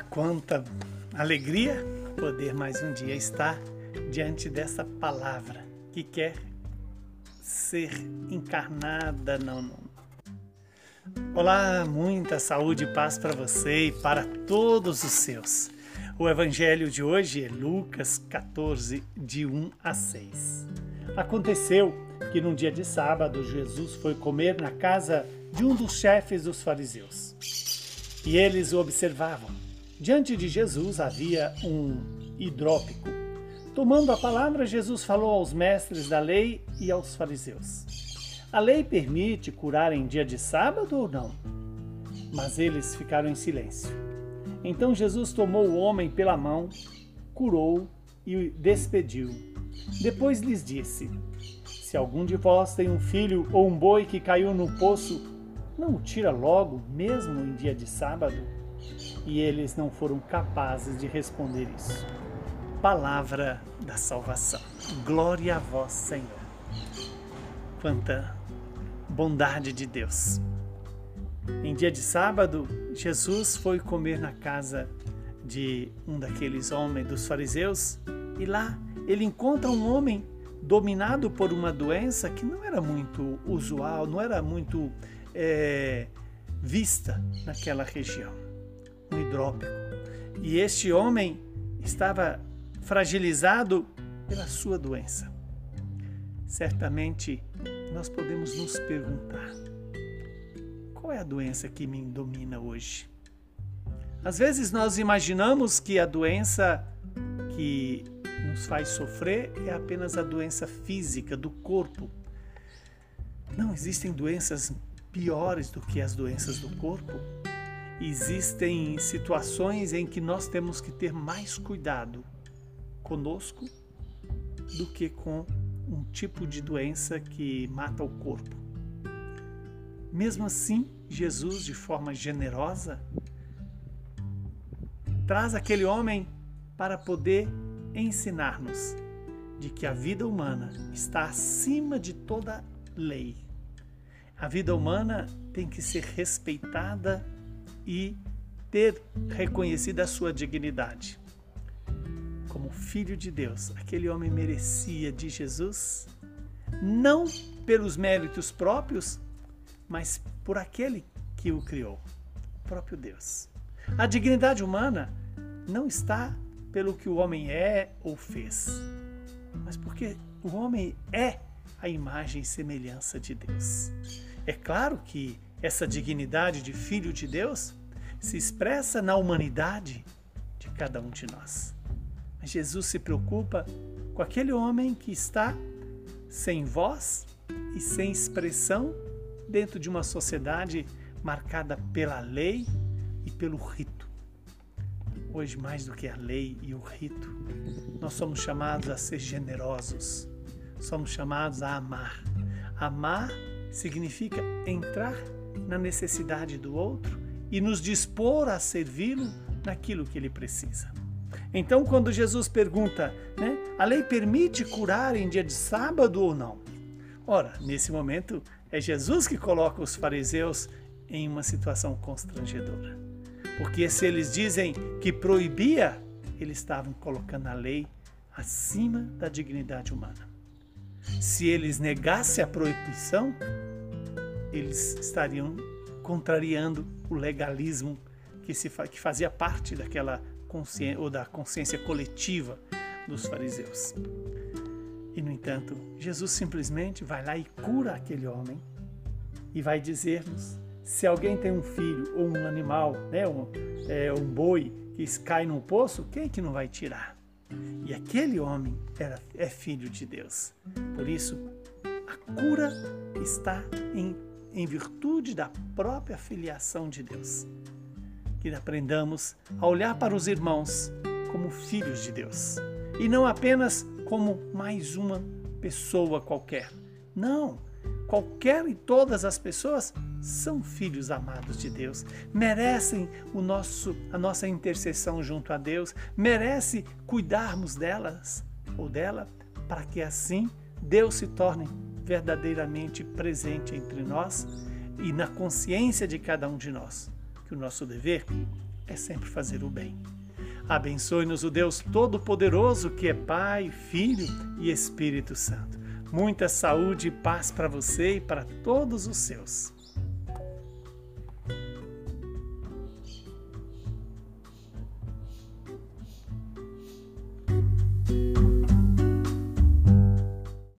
Quanta alegria poder mais um dia estar diante dessa palavra que quer ser encarnada no mundo. Olá, muita saúde e paz para você e para todos os seus. O evangelho de hoje é Lucas 14, de 1 a 6. Aconteceu que num dia de sábado Jesus foi comer na casa de um dos chefes dos fariseus. E eles o observavam. Diante de Jesus havia um hidrópico. Tomando a palavra, Jesus falou aos mestres da lei e aos fariseus: A lei permite curar em dia de sábado ou não? Mas eles ficaram em silêncio. Então Jesus tomou o homem pela mão, curou e o despediu. Depois lhes disse: Se algum de vós tem um filho ou um boi que caiu no poço, não o tira logo, mesmo em dia de sábado? E eles não foram capazes de responder isso. Palavra da salvação. Glória a vós, Senhor. Quanta bondade de Deus. Em dia de sábado, Jesus foi comer na casa de um daqueles homens dos fariseus e lá ele encontra um homem dominado por uma doença que não era muito usual, não era muito é, vista naquela região, um hidrópico. E este homem estava fragilizado pela sua doença. Certamente nós podemos nos perguntar: qual é a doença que me domina hoje? Às vezes nós imaginamos que a doença que nos faz sofrer é apenas a doença física do corpo. Não, existem doenças piores do que as doenças do corpo, existem situações em que nós temos que ter mais cuidado conosco do que com um tipo de doença que mata o corpo. Mesmo assim, Jesus, de forma generosa, traz aquele homem para poder ensinar-nos de que a vida humana está acima de toda lei a vida humana tem que ser respeitada e ter reconhecida a sua dignidade. Como filho de Deus, aquele homem merecia de Jesus, não pelos méritos próprios, mas por aquele que o criou, o próprio Deus. A dignidade humana não está pelo que o homem é ou fez, mas porque o homem é a imagem e semelhança de Deus. É claro que essa dignidade de filho de Deus se expressa na humanidade de cada um de nós. Mas Jesus se preocupa com aquele homem que está sem voz e sem expressão dentro de uma sociedade marcada pela lei e pelo rito. Hoje, mais do que a lei e o rito, nós somos chamados a ser generosos, somos chamados a amar. Amar significa entrar na necessidade do outro e nos dispor a servi-lo naquilo que ele precisa. Então, quando Jesus pergunta, né, a lei permite curar em dia de sábado ou não? Ora, nesse momento é Jesus que coloca os fariseus em uma situação constrangedora. Porque se eles dizem que proibia, eles estavam colocando a lei acima da dignidade humana. Se eles negassem a proibição, eles estariam contrariando o legalismo que, se, que fazia parte daquela consciência ou da consciência coletiva dos fariseus. E no entanto, Jesus simplesmente vai lá e cura aquele homem e vai dizer-nos: se alguém tem um filho ou um animal, né, um, é, um boi que cai num poço, quem é que não vai tirar? E aquele homem era, é filho de Deus. Por isso, a cura está em em virtude da própria filiação de Deus. Que aprendamos a olhar para os irmãos como filhos de Deus e não apenas como mais uma pessoa qualquer. Não, qualquer e todas as pessoas são filhos amados de Deus, merecem o nosso a nossa intercessão junto a Deus, merece cuidarmos delas ou dela para que assim Deus se torne verdadeiramente presente entre nós e na consciência de cada um de nós, que o nosso dever é sempre fazer o bem. Abençoe-nos o Deus Todo-Poderoso, que é Pai, Filho e Espírito Santo. Muita saúde e paz para você e para todos os seus.